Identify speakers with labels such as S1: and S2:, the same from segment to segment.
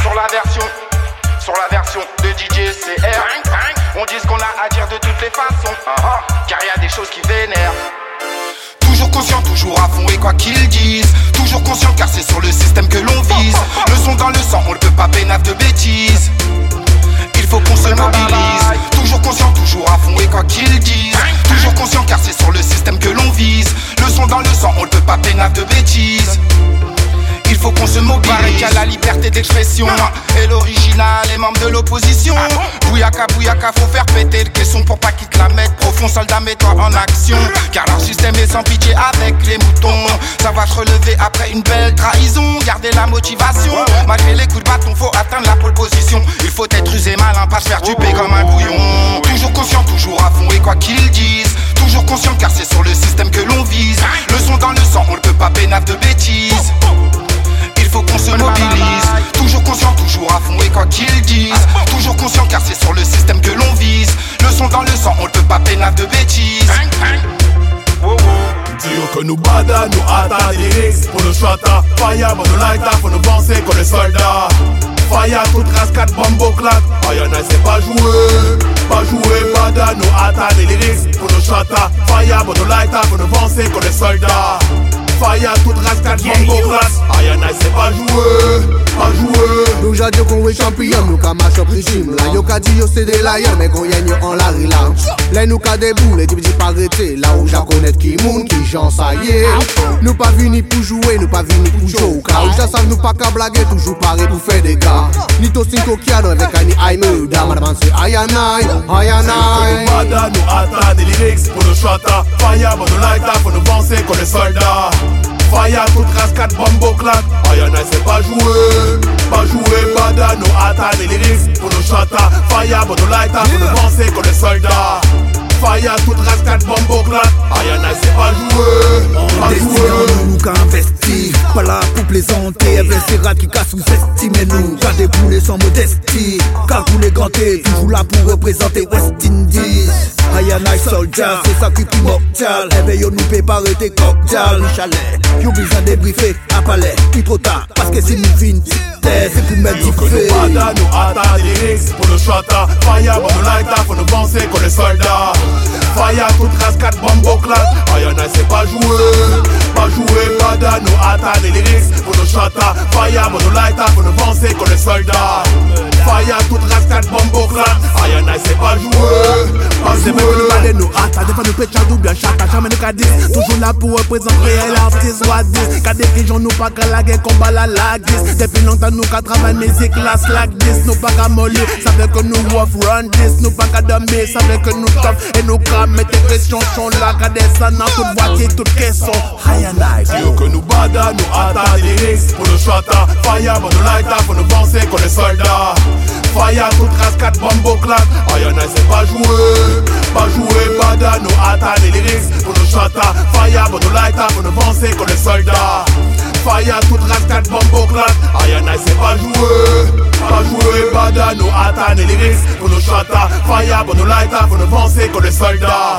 S1: sur la version. Sur la version de DJ CR. On dit ce qu'on a à dire de toutes les façons. Car y a des choses qui vénèrent. Toujours conscient, toujours à fond et quoi qu'ils disent Toujours conscient car c'est sur le système que l'on vise Le son d'expression. Et l'original est membre de l'opposition. Bouyaka, bouyaka, faut faire péter le caisson pour pas qu'ils te la mettent profond. Soldat, mets-toi en action. Car leur système est sans pitié avec les moutons. Ça va se relever après une belle trahison. Gardez la motivation. Malgré les coups de bâton, faut atteindre la pole position. Il faut être usé malin, pas se faire duper comme un bouillon. Toujours conscient, toujours à fond et quoi qu'ils disent. Toujours conscient car c'est sur le système que l'on vise. Le son dans le sang, on ne peut pas pénaf de bêtises. Qu'on se mobilise. Toujours conscient, toujours à fond et quoi qu'ils disent Toujours conscient car c'est sur le système que l'on vise. Le son dans le sang, on ne peut pas pénaf de bêtises.
S2: Dire que nous bada, nous hata des Pour nos chata, fire, bon nous lighta Faut nous penser comme les soldats Fire, toute rascade, bombo claque Ayana c'est pas jouer Pas jouer, bada, nous hata des Pour nos chata, fire, bon nous lighta Faut nous penser comme les soldats Fire, toute rascade, bombo claque Ayana c'est pas jouer Pas jouer
S3: Nou jadyo kon we champion, nou ka mash up régime. La yo ka di yo se de la yon, men kon yen yo an la rila Lè nou ka debou, lè di di pa rete La ou ja konet ki moun, ki jan sa ye Nou pa vini pou jouer, nou pa vini pou jou Ka ou ja sav nou pa ka blage, toujou pare pou fe de ka Ni to cinco kiado, vek a ni ay murda Madaman se ayanay, ayanay
S2: Bada, nous hata des lyrics pour nos chata. Fire, bon nous lighta, faut nous penser comme les soldats Rascade, bombo claque. Ayana c'est pas jouer Pas jouer, bada, nous hata des lyrics pour nos chata. Nous lighta, faut nous penser comme les soldats. Fire, toute rascade, bombo claque. Ayana c'est pas jouer Pas
S4: là pour plaisanter Investira qui casse sous-estimer nous Pas débouler sans modestie. Car vous les gantés Toujours là pour représenter West Indies. Ayana soldier C'est ça qui est primordial. Éveillons nous préparer tes cocktails Chalet. You besoin débriefer à palais. Plus trop tard Parce que si nous vînes C'est pour mettre du feu
S2: nous lyrics pour nos chata. Fire, bon nous lighta, faut nous penser comme les soldats. Fire, rascade, bombo claque Ayana c'est Pas jouer,
S4: Là pour représenter réel artiste. Ou 10 Qu'à des nous pas qu'à la guerre combat la lag 10 Depuis longtemps nous qu'à travailler musique la slack 10 Nous pas qu'à mollir Ça veut que nous off run 10 Nous pas qu'à dormir Ça veut que nous top Et nous mettre des questions Sont là qu'à descendre dans toute voiture Toute caisson High and high.
S2: Dire que nous bada, nous des lyrics pour nos chata Fire, bon nous lighta, faut nous penser comme les soldats. Fire, toute rascade, bombo claque Ayana c'est pas jouer Pas jouer, bada, nous hata des lyrics pour nos chata Fire, bon nous lighta, faut nous penser comme les soldats. Fire, toute rascade, bombo claque Ayana c'est pas jouer Pas jouer, bada, nous hata des lyrics pour nos chata Fire, bon nous lighta, faut nous penser comme les soldats.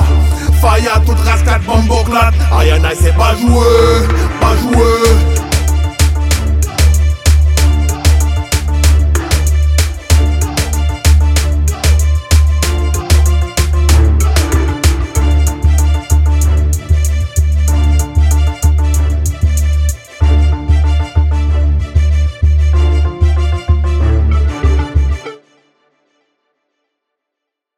S2: Fire, toute rascade, bombo claque Ayana c'est pas jouer Pas jouer